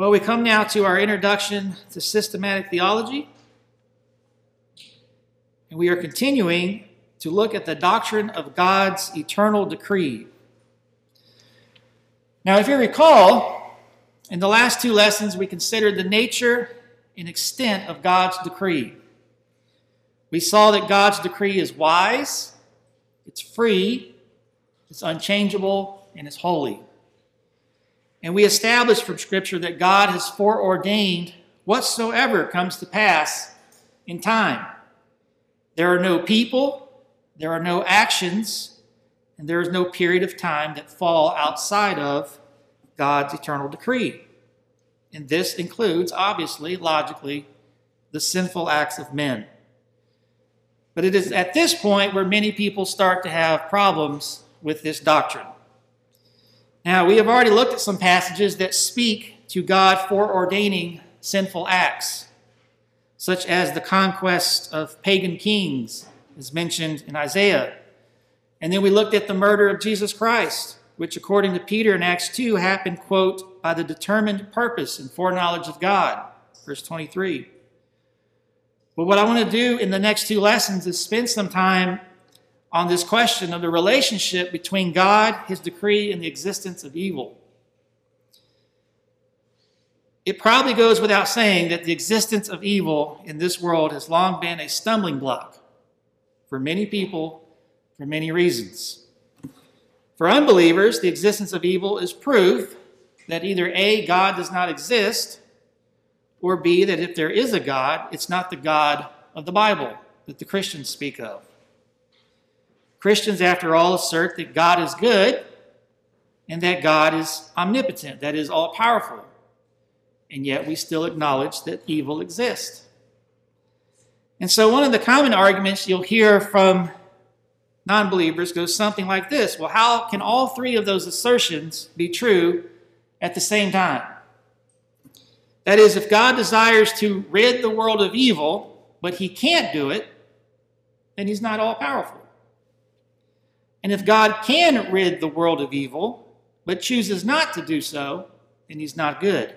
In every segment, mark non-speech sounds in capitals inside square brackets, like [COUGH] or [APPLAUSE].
Well, we come now to our introduction to systematic theology. And we are continuing to look at the doctrine of God's eternal decree. Now, if you recall, in the last two lessons, we considered the nature and extent of God's decree. We saw that God's decree is wise, it's free, it's unchangeable, and it's holy. And we establish from Scripture that God has foreordained whatsoever comes to pass in time. There are no people, there are no actions, and there is no period of time that fall outside of God's eternal decree. And this includes, obviously, logically, the sinful acts of men. But it is at this point where many people start to have problems with this doctrine. Now, we have already looked at some passages that speak to God foreordaining sinful acts, such as the conquest of pagan kings, as mentioned in Isaiah. And then we looked at the murder of Jesus Christ, which, according to Peter in Acts 2, happened, quote, by the determined purpose and foreknowledge of God, verse 23. But what I want to do in the next two lessons is spend some time on this question of the relationship between God, His decree, and the existence of evil. It probably goes without saying that the existence of evil in this world has long been a stumbling block for many people for many reasons. For unbelievers, the existence of evil is proof that either A, God does not exist, or B, that if there is a God, it's not the God of the Bible that the Christians speak of. Christians, after all, assert that God is good and that God is omnipotent, that is, all powerful. And yet we still acknowledge that evil exists. And so, one of the common arguments you'll hear from non believers goes something like this Well, how can all three of those assertions be true at the same time? That is, if God desires to rid the world of evil, but he can't do it, then he's not all powerful. And if God can rid the world of evil, but chooses not to do so, then he's not good.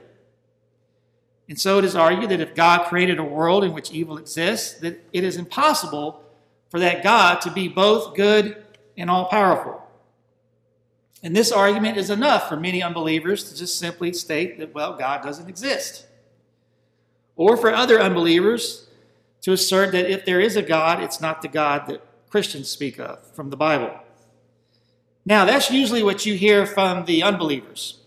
And so it is argued that if God created a world in which evil exists, that it is impossible for that God to be both good and all powerful. And this argument is enough for many unbelievers to just simply state that, well, God doesn't exist. Or for other unbelievers to assert that if there is a God, it's not the God that Christians speak of from the Bible. Now, that's usually what you hear from the unbelievers.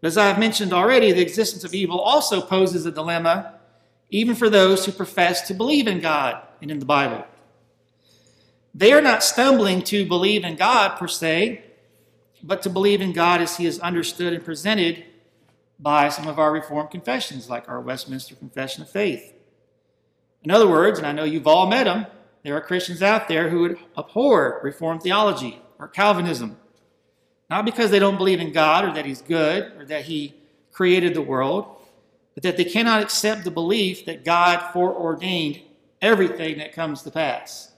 But as I've mentioned already, the existence of evil also poses a dilemma, even for those who profess to believe in God and in the Bible. They are not stumbling to believe in God per se, but to believe in God as He is understood and presented by some of our Reformed confessions, like our Westminster Confession of Faith. In other words, and I know you've all met them, there are Christians out there who would abhor Reformed theology or Calvinism. Not because they don't believe in God or that He's good or that He created the world, but that they cannot accept the belief that God foreordained everything that comes to pass.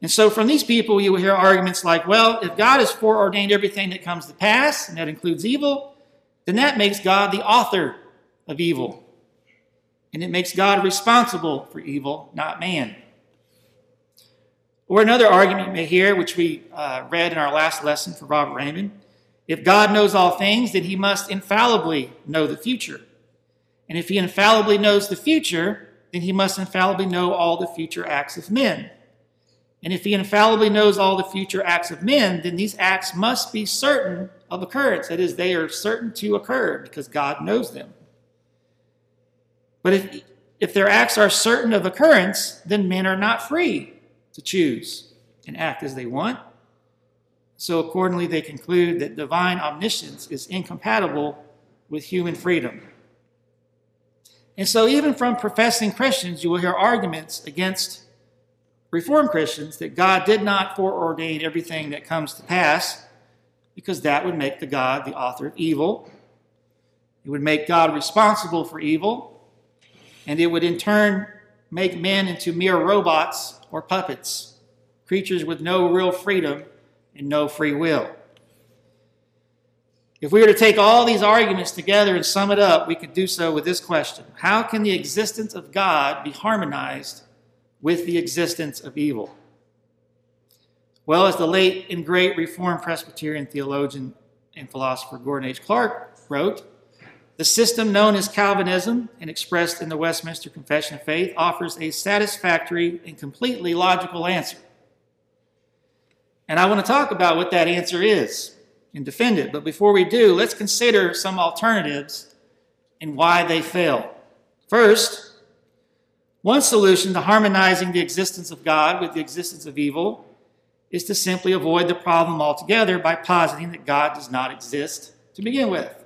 And so from these people, you will hear arguments like, well, if God has foreordained everything that comes to pass, and that includes evil, then that makes God the author of evil. And it makes God responsible for evil, not man. Or another argument you may hear, which we uh, read in our last lesson for Robert Reymond if God knows all things, then he must infallibly know the future. And if he infallibly knows the future, then he must infallibly know all the future acts of men. And if he infallibly knows all the future acts of men, then these acts must be certain of occurrence. That is, they are certain to occur because God knows them. But if, if their acts are certain of occurrence, then men are not free to choose and act as they want. So, accordingly, they conclude that divine omniscience is incompatible with human freedom. And so, even from professing Christians, you will hear arguments against Reformed Christians that God did not foreordain everything that comes to pass, because that would make the God the author of evil. It would make God responsible for evil, and it would in turn make men into mere robots or puppets, creatures with no real freedom and no free will. If we were to take all these arguments together and sum it up, we could do so with this question How can the existence of God be harmonized with the existence of evil? Well, as the late and great Reformed Presbyterian theologian and philosopher Gordon H. Clark wrote, the system known as Calvinism and expressed in the Westminster Confession of Faith offers a satisfactory and completely logical answer. And I want to talk about what that answer is and defend it. But before we do, let's consider some alternatives and why they fail. First, one solution to harmonizing the existence of God with the existence of evil is to simply avoid the problem altogether by positing that God does not exist to begin with.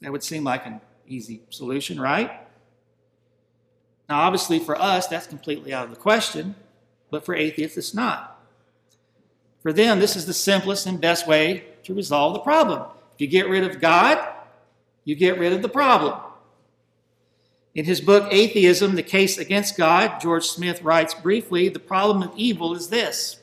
That would seem like an easy solution, right? Now, obviously, for us, that's completely out of the question, but for atheists, it's not. For them, this is the simplest and best way to resolve the problem. If you get rid of God, you get rid of the problem. In his book, Atheism The Case Against God, George Smith writes briefly The problem of evil is this.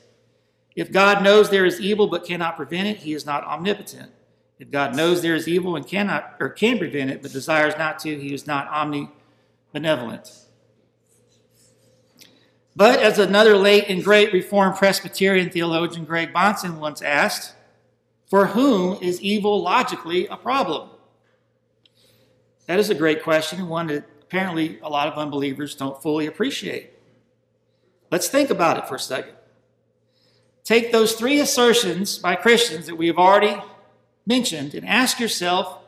If God knows there is evil but cannot prevent it, he is not omnipotent. If God knows there is evil and cannot or can prevent it, but desires not to, he is not omnibenevolent. But as another late and great Reformed Presbyterian theologian, Greg Bahnsen, once asked, for whom is evil logically a problem? That is a great question, and one that apparently a lot of unbelievers don't fully appreciate. Let's think about it for a second. Take those three assertions by Christians that we have already mentioned and ask yourself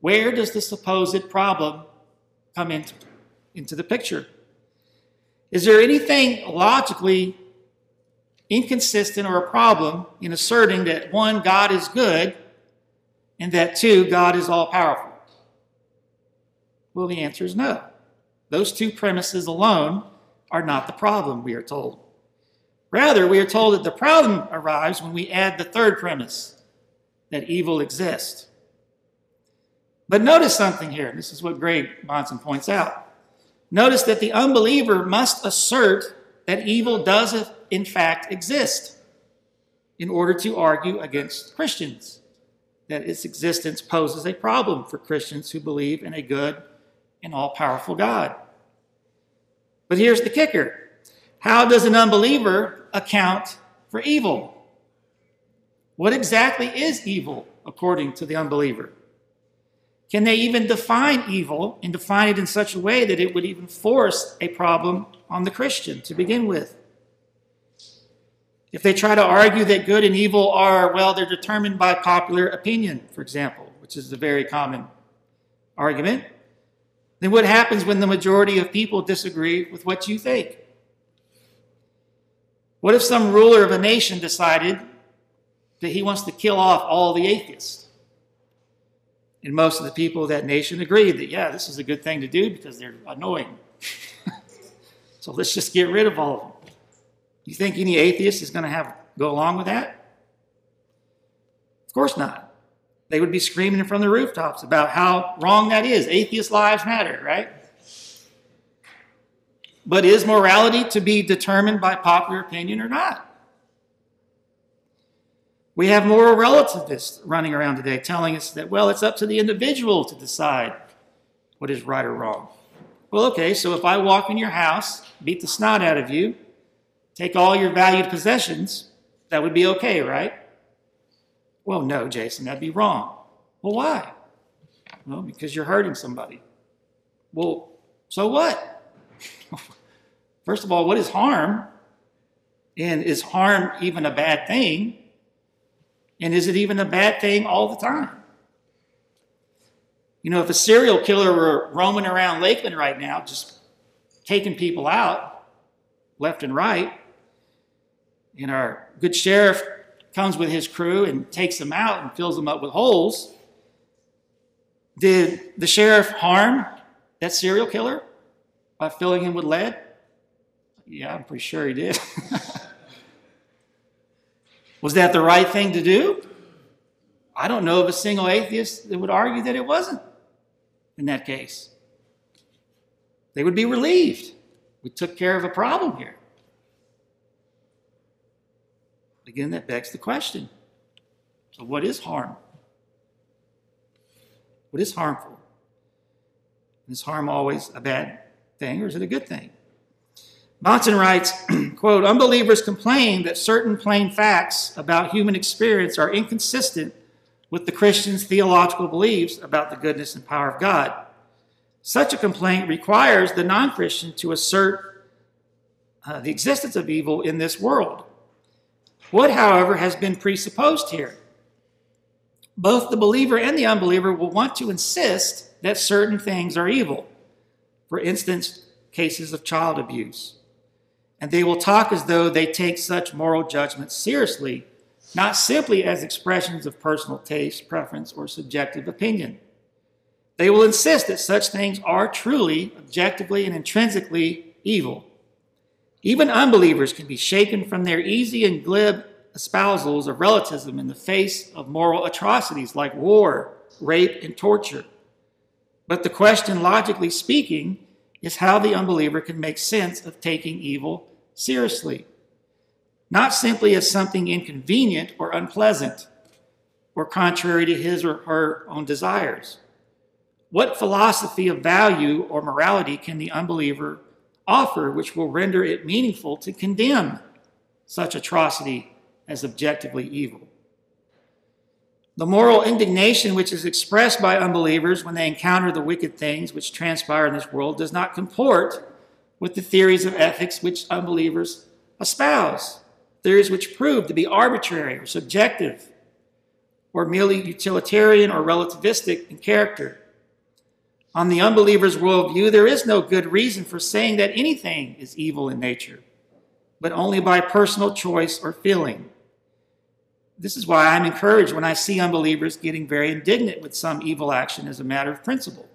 where does the supposed problem come into, into the picture? Is there anything logically inconsistent or a problem in asserting that one, God is good, and that two, God is all powerful? Well, the answer is no. Those two premises alone are not the problem, we are told. Rather, we are told that the problem arrives when we add the third premise that evil exists. But notice something here. This is what Greg Bahnsen points out. Notice that the unbeliever must assert that evil does, in fact, exist in order to argue against Christians, that its existence poses a problem for Christians who believe in a good and all powerful God. But here's the kicker how does an unbeliever account for evil? What exactly is evil according to the unbeliever? Can they even define evil and define it in such a way that it would even force a problem on the Christian to begin with? If they try to argue that good and evil are, well, they're determined by popular opinion, for example, which is a very common argument, then what happens when the majority of people disagree with what you think? What if some ruler of a nation decided that he wants to kill off all the atheists. And most of the people of that nation agreed that, yeah, this is a good thing to do because they're annoying. [LAUGHS] so let's just get rid of all of them. You think any atheist is going to have go along with that? Of course not. They would be screaming from the rooftops about how wrong that is. Atheist lives matter, right? But is morality to be determined by popular opinion or not? We have moral relativists running around today telling us that, well, it's up to the individual to decide what is right or wrong. Well, okay, so if I walk in your house, beat the snot out of you, take all your valued possessions, that would be okay, right? Well, no, Jason, that'd be wrong. Well, why? Well, because you're hurting somebody. Well, so what? [LAUGHS] First of all, what is harm? And is harm even a bad thing? And is it even a bad thing all the time? You know, if a serial killer were roaming around Lakeland right now, just taking people out left and right, and our good sheriff comes with his crew and takes them out and fills them up with holes, did the sheriff harm that serial killer by filling him with lead? Yeah, I'm pretty sure he did. [LAUGHS] Was that the right thing to do? I don't know of a single atheist that would argue that it wasn't in that case. They would be relieved. We took care of a problem here. Again, that begs the question so, what is harm? what is harmful? Is harm always a bad thing or is it a good thing? Bahnsen writes, [CLEARS THROAT] quote, unbelievers complain that certain plain facts about human experience are inconsistent with the Christian's theological beliefs about the goodness and power of God. Such a complaint requires the non Christian to assert uh, the existence of evil in this world. What, however, has been presupposed here? Both the believer and the unbeliever will want to insist that certain things are evil. For instance, cases of child abuse. And they will talk as though they take such moral judgments seriously, not simply as expressions of personal taste, preference, or subjective opinion. They will insist that such things are truly, objectively, and intrinsically evil. Even unbelievers can be shaken from their easy and glib espousals of relativism in the face of moral atrocities like war, rape, and torture. But the question, logically speaking, is how the unbeliever can make sense of taking evil seriously. Not simply as something inconvenient or unpleasant or contrary to his or her own desires. What philosophy of value or morality can the unbeliever offer which will render it meaningful to condemn such atrocity as objectively evil? The moral indignation which is expressed by unbelievers when they encounter the wicked things which transpire in this world does not comport with the theories of ethics which unbelievers espouse, theories which prove to be arbitrary or subjective or merely utilitarian or relativistic in character. On the unbeliever's worldview, there is no good reason for saying that anything is evil in nature, but only by personal choice or feeling. This is why I'm encouraged when I see unbelievers getting very indignant with some evil action as a matter of principle.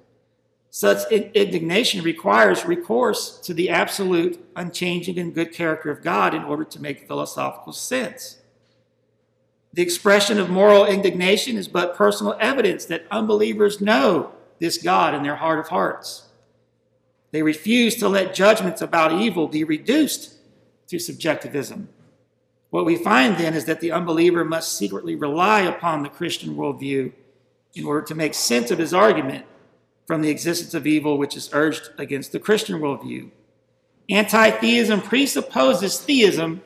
Such indignation requires recourse to the absolute, unchanging, and good character of God in order to make philosophical sense. The expression of moral indignation is but personal evidence that unbelievers know this God in their heart of hearts. They refuse to let judgments about evil be reduced to subjectivism. What we find then is that the unbeliever must secretly rely upon the Christian worldview in order to make sense of his argument from the existence of evil which is urged against the Christian worldview. Anti theism presupposes theism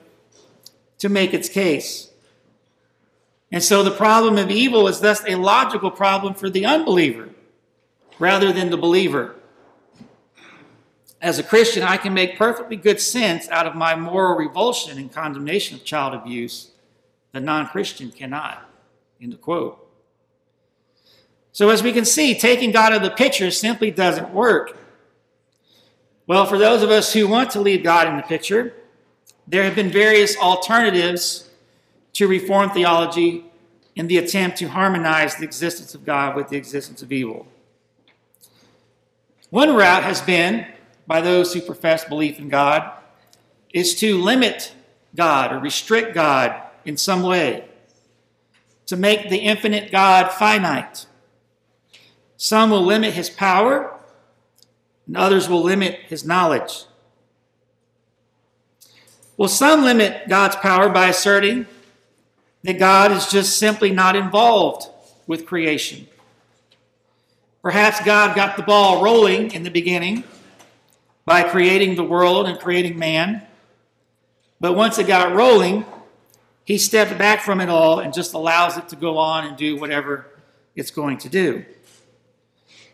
to make its case. And so the problem of evil is thus a logical problem for the unbeliever rather than the believer. As a Christian, I can make perfectly good sense out of my moral revulsion and condemnation of child abuse. The non Christian cannot. End of quote. So, as we can see, taking God out of the picture simply doesn't work. Well, for those of us who want to leave God in the picture, there have been various alternatives to Reformed theology in the attempt to harmonize the existence of God with the existence of evil. One route has been, by those who profess belief in God, is to limit God or restrict God in some way, to make the infinite God finite. Some will limit his power, and others will limit his knowledge. Well, some limit God's power by asserting that God is just simply not involved with creation. Perhaps God got the ball rolling in the beginning by creating the world and creating man. But once it got rolling, he stepped back from it all and just allows it to go on and do whatever it's going to do.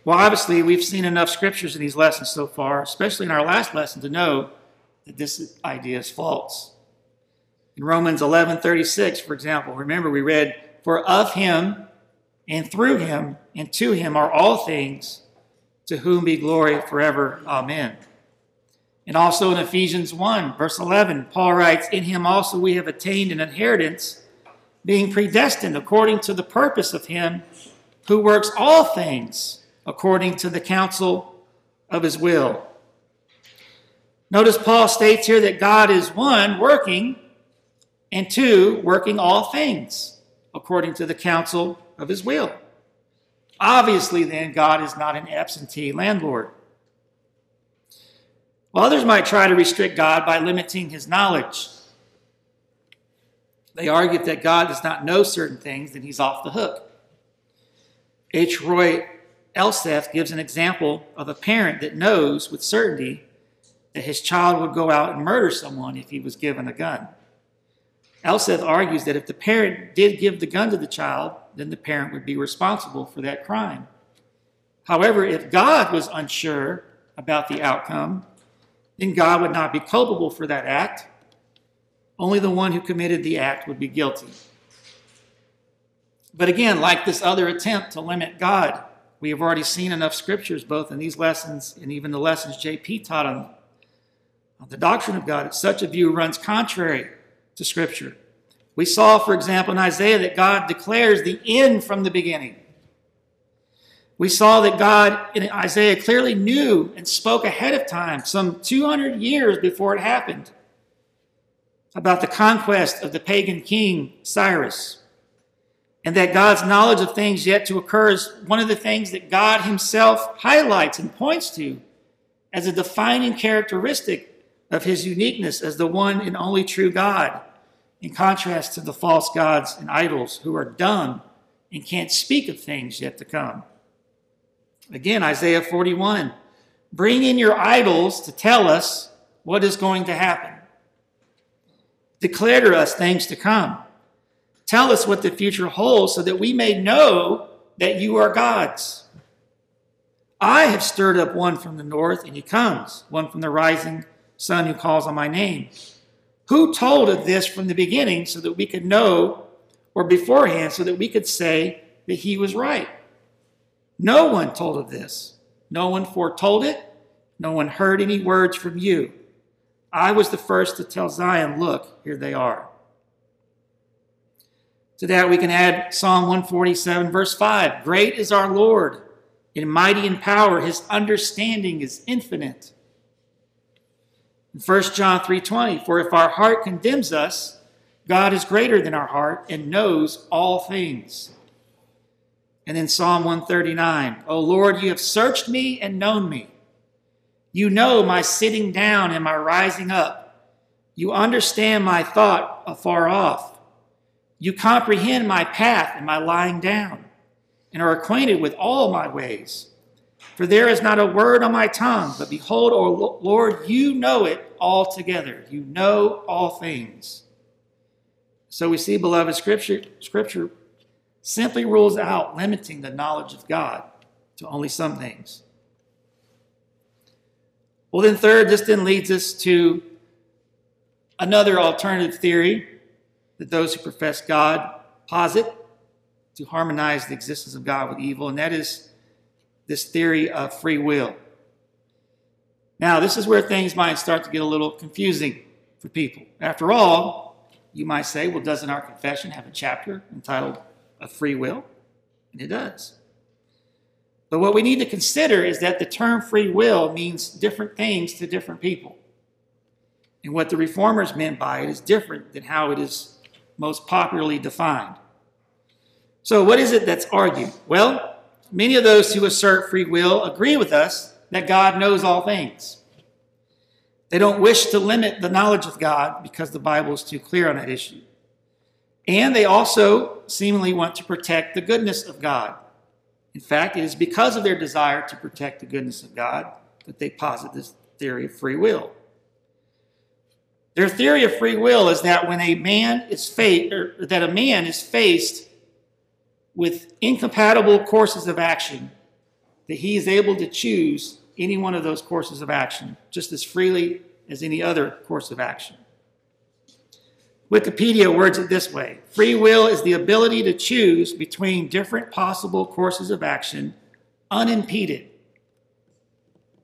Well, obviously, we've seen enough scriptures in these lessons so far, especially in our last lesson, to know that this idea is false. In Romans 11:36, for example, remember we read, "For of him and through him and to him are all things, to whom be glory forever. Amen. And also in Ephesians 1, verse 11, Paul writes, In him also we have attained an inheritance, being predestined according to the purpose of him who works all things according to the counsel of his will. Notice Paul states here that God is one, working, and two, working all things according to the counsel of his will. Obviously, then, God is not an absentee landlord. Others might try to restrict God by limiting his knowledge. They argue that God does not know certain things, then he's off the hook. H. Roy Elseth gives an example of a parent that knows with certainty that his child would go out and murder someone if he was given a gun. Elseth argues that if the parent did give the gun to the child, then the parent would be responsible for that crime. However, if God was unsure about the outcome, then God would not be culpable for that act. Only the one who committed the act would be guilty. But again, like this other attempt to limit God, we have already seen enough scriptures, both in these lessons and even the lessons JP taught on, on the doctrine of God, such a view runs contrary to Scripture. We saw, for example, in Isaiah that God declares the end from the beginning. We saw that God in Isaiah clearly knew and spoke ahead of time, some 200 years before it happened, about the conquest of the pagan king Cyrus and that God's knowledge of things yet to occur is one of the things that God Himself highlights and points to as a defining characteristic of His uniqueness as the one and only true God, in contrast to the false gods and idols who are dumb and can't speak of things yet to come. Again, Isaiah 41 bring in your idols to tell us what is going to happen, declare to us things to come. Tell us what the future holds so that we may know that you are God's. I have stirred up one from the north, and he comes, one from the rising sun who calls on my name. Who told of this from the beginning so that we could know, or beforehand, so that we could say that he was right? No one told of this. No one foretold it. No one heard any words from you. I was the first to tell Zion, Look, here they are. To that, we can add Psalm 147, verse 5. Great is our Lord, and mighty in power. His understanding is infinite. In 1 John 3:20, for if our heart condemns us, God is greater than our heart and knows all things. And in Psalm 139, O Lord, you have searched me and known me. You know my sitting down and my rising up. You understand my thought afar off. You comprehend my path and my lying down, and are acquainted with all my ways. For there is not a word on my tongue, but behold, O Lord, you know it altogether. You know all things. So we see, beloved, Scripture, Scripture simply rules out limiting the knowledge of God to only some things. Well, then, third, this then leads us to another alternative theory that those who profess God posit to harmonize the existence of God with evil, and that is this theory of free will. Now, this is where things might start to get a little confusing for people. After all, you might say, well, doesn't our confession have a chapter entitled A Free Will? And it does. But what we need to consider is that the term free will means different things to different people. And what the reformers meant by it is different than how it is most popularly defined. So, what is it that's argued? Well, many of those who assert free will agree with us that God knows all things. They don't wish to limit the knowledge of God because the Bible is too clear on that issue. And they also seemingly want to protect the goodness of God. In fact, it is because of their desire to protect the goodness of God that they posit this theory of free will. Their theory of free will is that when a man is faced, or that a man is faced with incompatible courses of action, that he is able to choose any one of those courses of action just as freely as any other course of action. Wikipedia words it this way Free will is the ability to choose between different possible courses of action unimpeded.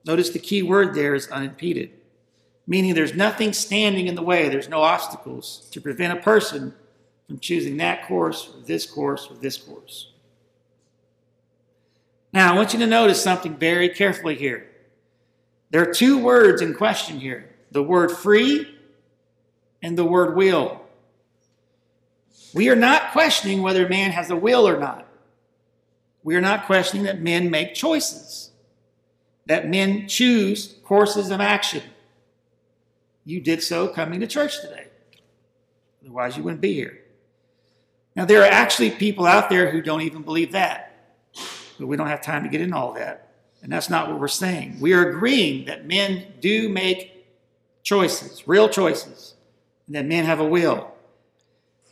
Notice the key word there is unimpeded meaning there's nothing standing in the way, there's no obstacles to prevent a person from choosing that course or this course or this course. Now, I want you to notice something very carefully here. There are two words in question here the word free and the word will. We are not questioning whether man has a will or not. We are not questioning that men make choices, that men choose courses of action you did so coming to church today. Otherwise, you wouldn't be here. Now, there are actually people out there who don't even believe that. but we don't have time to get into all that. And that's not what we're saying. We are agreeing that men do make choices, real choices, that men have a will.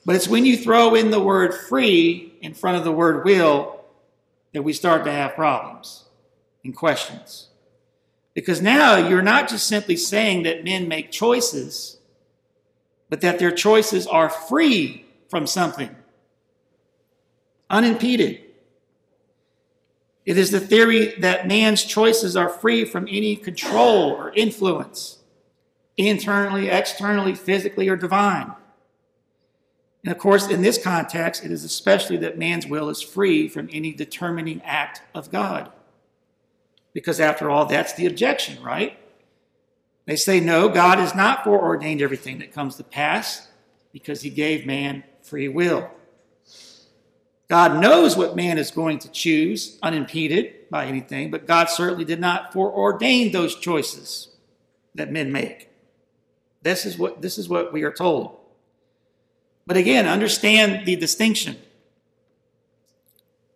But it's when you throw in the word free in front of the word will that we start to have problems and questions. Because now you're not just simply saying that men make choices, but that their choices are free from something, unimpeded. It is the theory that man's choices are free from any control or influence, internally, externally, physically, or divine. And of course, in this context, it is especially that man's will is free from any determining act of God. Because after all, that's the objection, right? They say, no, God has not foreordained everything that comes to pass because he gave man free will. God knows what man is going to choose, unimpeded by anything, but God certainly did not foreordain those choices that men make. This is what, this is what we are told. But again, understand the distinction.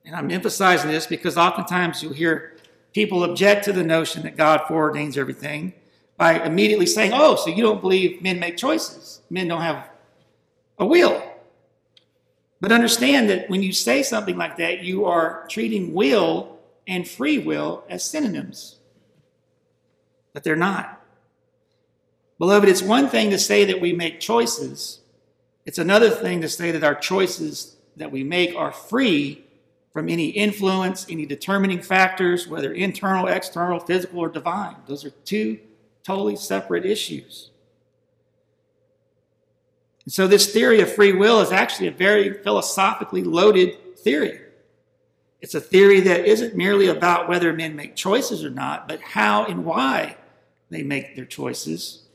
And I'm emphasizing this because oftentimes you'll hear people object to the notion that God foreordains everything by immediately saying, oh, so you don't believe men make choices. Men don't have a will. But understand that when you say something like that, you are treating will and free will as synonyms. But they're not. Beloved, it's one thing to say that we make choices, it's another thing to say that our choices that we make are free from any influence, any determining factors, whether internal, external, physical, or divine. Those are two totally separate issues. And so, this theory of free will is actually a very philosophically loaded theory. It's a theory that isn't merely about whether men make choices or not, but how and why they make their choices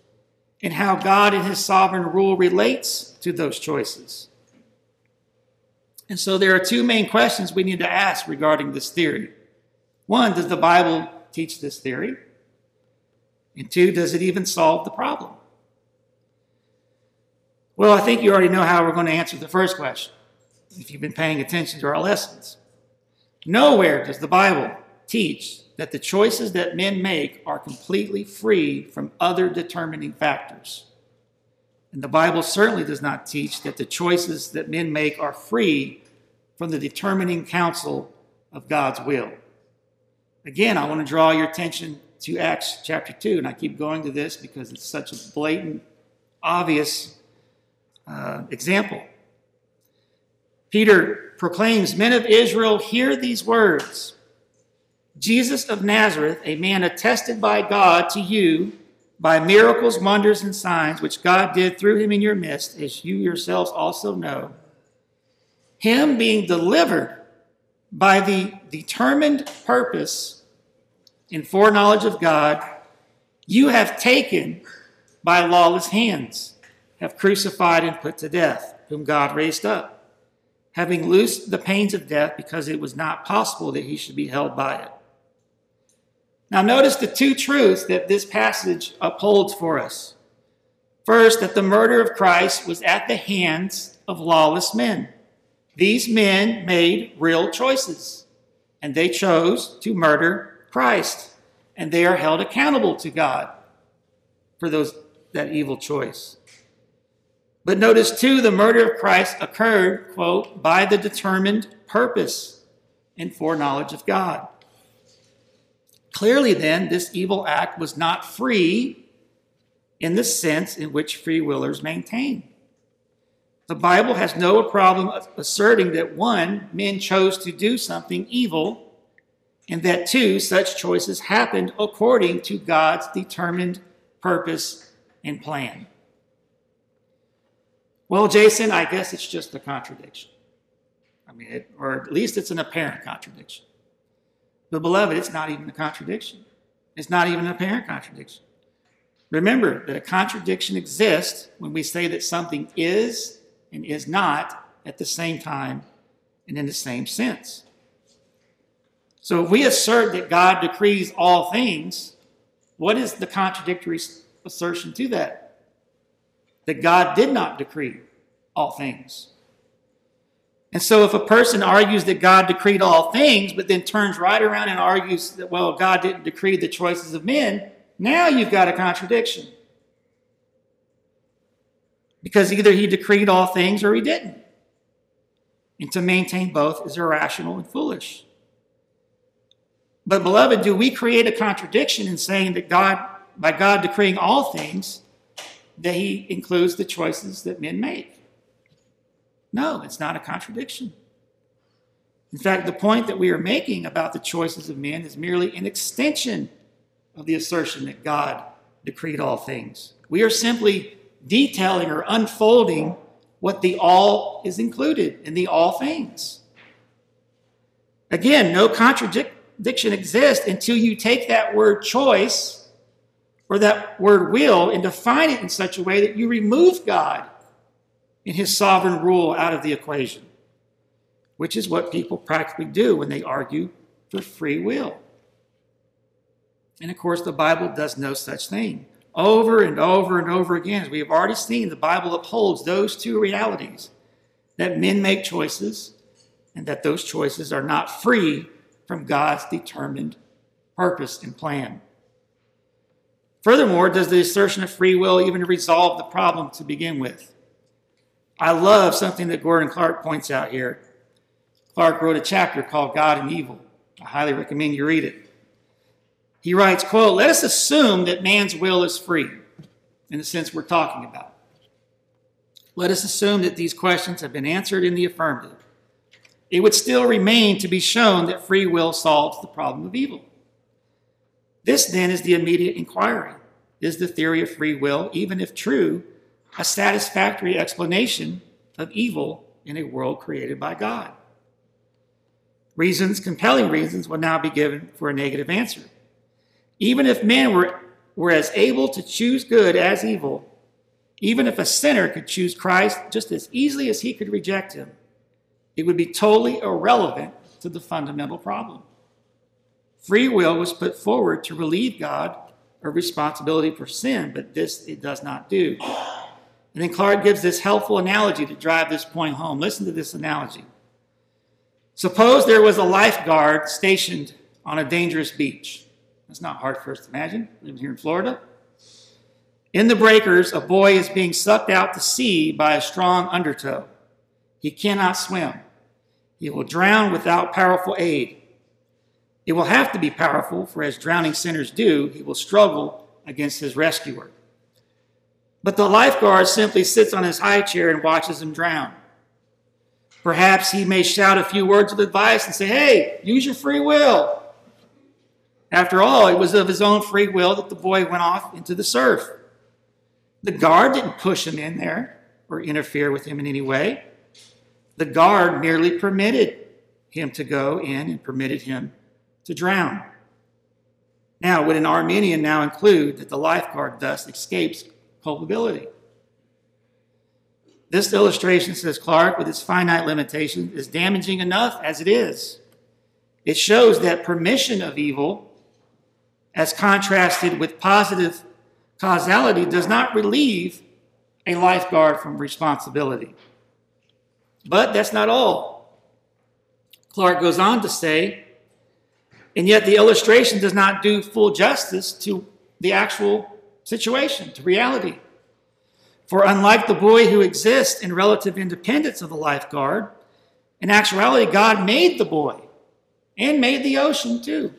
and how God in his sovereign rule relates to those choices. And so there are two main questions we need to ask regarding this theory. One, does the Bible teach this theory? And two, does it even solve the problem? Well, I think you already know how we're going to answer the first question if you've been paying attention to our lessons. Nowhere does the Bible teach that the choices that men make are completely free from other determining factors. And the Bible certainly does not teach that the choices that men make are free from the determining counsel of God's will. Again, I want to draw your attention to Acts chapter 2, and I keep going to this because it's such a blatant, obvious uh, example. Peter proclaims, Men of Israel, hear these words. Jesus of Nazareth, a man attested by God to you by miracles, wonders, and signs which God did through him in your midst, as you yourselves also know, him being delivered by the determined purpose and foreknowledge of God, you have taken by lawless hands, have crucified and put to death, whom God raised up, having loosed the pains of death because it was not possible that he should be held by it. Now, notice the two truths that this passage upholds for us. First, that the murder of Christ was at the hands of lawless men. These men made real choices, and they chose to murder Christ, and they are held accountable to God for those, that evil choice. But notice too, the murder of Christ occurred, quote, by the determined purpose and foreknowledge of God. Clearly, then, this evil act was not free in the sense in which free willers maintain. The Bible has no problem asserting that one, men chose to do something evil, and that two, such choices happened according to God's determined purpose and plan. Well, Jason, I guess it's just a contradiction. I mean, it, or at least it's an apparent contradiction. But, beloved, it's not even a contradiction. It's not even an apparent contradiction. Remember that a contradiction exists when we say that something is and is not at the same time and in the same sense. So if we assert that God decrees all things, what is the contradictory assertion to that? That God did not decree all things. And so, if a person argues that God decreed all things, but then turns right around and argues that, well, God didn't decree the choices of men, now you've got a contradiction. Because either he decreed all things or he didn't. And to maintain both is irrational and foolish. But, beloved, do we create a contradiction in saying that God, by God decreeing all things, that he includes the choices that men make? No, it's not a contradiction. In fact, the point that we are making about the choices of men is merely an extension of the assertion that God decreed all things. We are simply detailing or unfolding what the all is included in the all things. Again, no contradiction exists until you take that word choice or that word will and define it in such a way that you remove God in his sovereign rule out of the equation, which is what people practically do when they argue for free will. And of course, the Bible does no such thing. Over and over and over again, as we have already seen, the Bible upholds those two realities that men make choices and that those choices are not free from God's determined purpose and plan. Furthermore, does the assertion of free will even resolve the problem to begin with? I love something that Gordon Clark points out here. Clark wrote a chapter called God and Evil. I highly recommend you read it. He writes, quote, let us assume that man's will is free, in the sense we're talking about. Let us assume that these questions have been answered in the affirmative. It would still remain to be shown that free will solves the problem of evil. This then is the immediate inquiry. Is the theory of free will, even if true, a satisfactory explanation of evil in a world created by God. Reasons, compelling reasons, will now be given for a negative answer. Even if men were, were as able to choose good as evil, even if a sinner could choose Christ just as easily as he could reject him, it would be totally irrelevant to the fundamental problem. Free will was put forward to relieve God of responsibility for sin, but this it does not do. And then Clark gives this helpful analogy to drive this point home. Listen to this analogy. Suppose there was a lifeguard stationed on a dangerous beach. That's not hard for us to imagine, living here in Florida. In the breakers, a boy is being sucked out to sea by a strong undertow. He cannot swim. He will drown without powerful aid. It will have to be powerful, for as drowning sinners do, he will struggle against his rescuer. But the lifeguard simply sits on his high chair and watches him drown. Perhaps he may shout a few words of advice and say, Hey, use your free will. After all, it was of his own free will that the boy went off into the surf. The guard didn't push him in there or interfere with him in any way. The guard merely permitted him to go in and permitted him to drown. Now, would an Arminian now include that the lifeguard thus escapes culpability. This illustration, says Clark, with its finite limitations, is damaging enough as it is. It shows that permission of evil, as contrasted with positive causality, does not relieve a lifeguard from responsibility. But that's not all. Clark goes on to say, and yet the illustration does not do full justice to the actual situation, to reality. For unlike the boy who exists in relative independence of the lifeguard, in actuality, God made the boy and made the ocean too.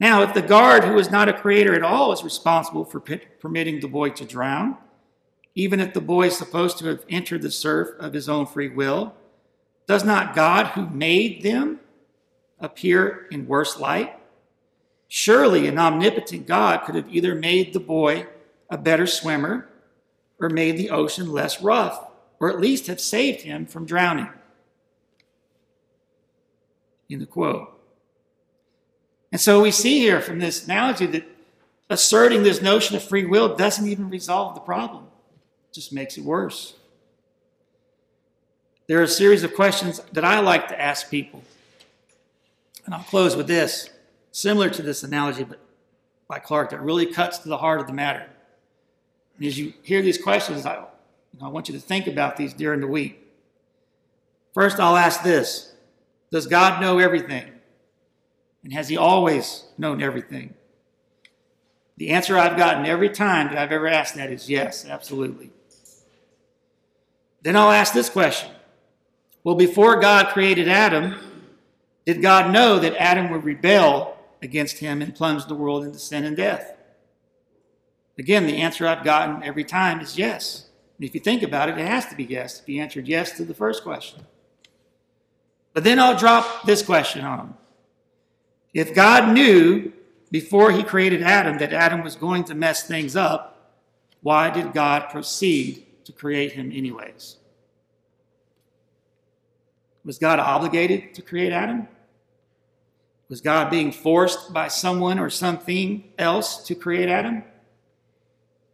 Now, if the guard, who is not a creator at all, is responsible for permitting the boy to drown, even if the boy is supposed to have entered the surf of his own free will, does not God, who made them, appear in worse light? Surely an omnipotent God could have either made the boy a better swimmer or made the ocean less rough, or at least have saved him from drowning. In the quote. And so we see here from this analogy that asserting this notion of free will doesn't even resolve the problem, it just makes it worse. There are a series of questions that I like to ask people. And I'll close with this similar to this analogy but by Clark that really cuts to the heart of the matter. And as you hear these questions, I, I want you to think about these during the week. First, I'll ask this Does God know everything? And has He always known everything? The answer I've gotten every time that I've ever asked that is yes, absolutely. Then I'll ask this question Well, before God created Adam, did God know that Adam would rebel against him and plunge the world into sin and death? Again, the answer I've gotten every time is yes. And if you think about it, it has to be yes if he answered yes to the first question. But then I'll drop this question on him. If God knew before he created Adam that Adam was going to mess things up, why did God proceed to create him anyways? Was God obligated to create Adam? Was God being forced by someone or something else to create Adam?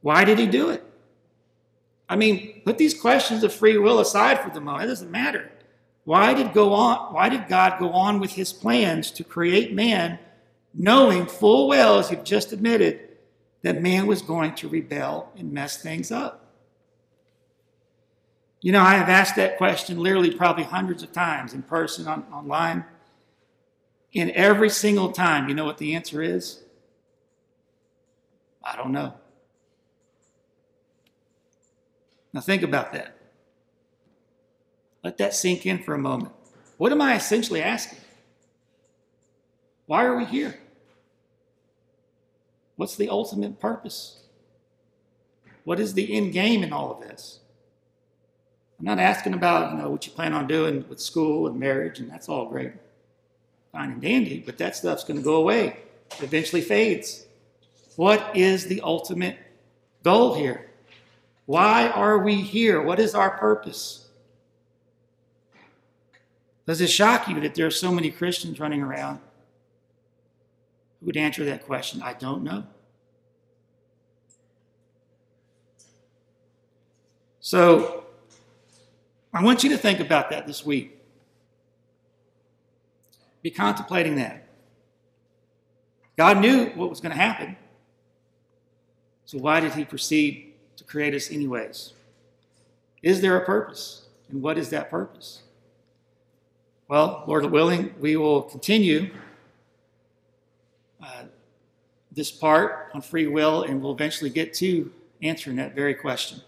Why did he do it? I mean, put these questions of free will aside for the moment. It doesn't matter. Why did go on? Why did God go on with his plans to create man, knowing full well, as you've just admitted, that man was going to rebel and mess things up? You know, I have asked that question literally probably hundreds of times in person, on, online. And every single time, you know what the answer is? I don't know. Now think about that. Let that sink in for a moment. What am I essentially asking? Why are we here? What's the ultimate purpose? What is the end game in all of this? I'm not asking about, you know, what you plan on doing with school and marriage, and that's all great. Fine and dandy, but that stuff's going to go away. It eventually fades. What is the ultimate goal here? Why are we here? What is our purpose? Does it shock you that there are so many Christians running around who would answer that question? I don't know. So, I want you to think about that this week. Be contemplating that. God knew what was going to happen. So, why did He proceed to create us, anyways? Is there a purpose? And what is that purpose? Well, Lord willing, we will continue uh, this part on free will and we'll eventually get to answering that very question.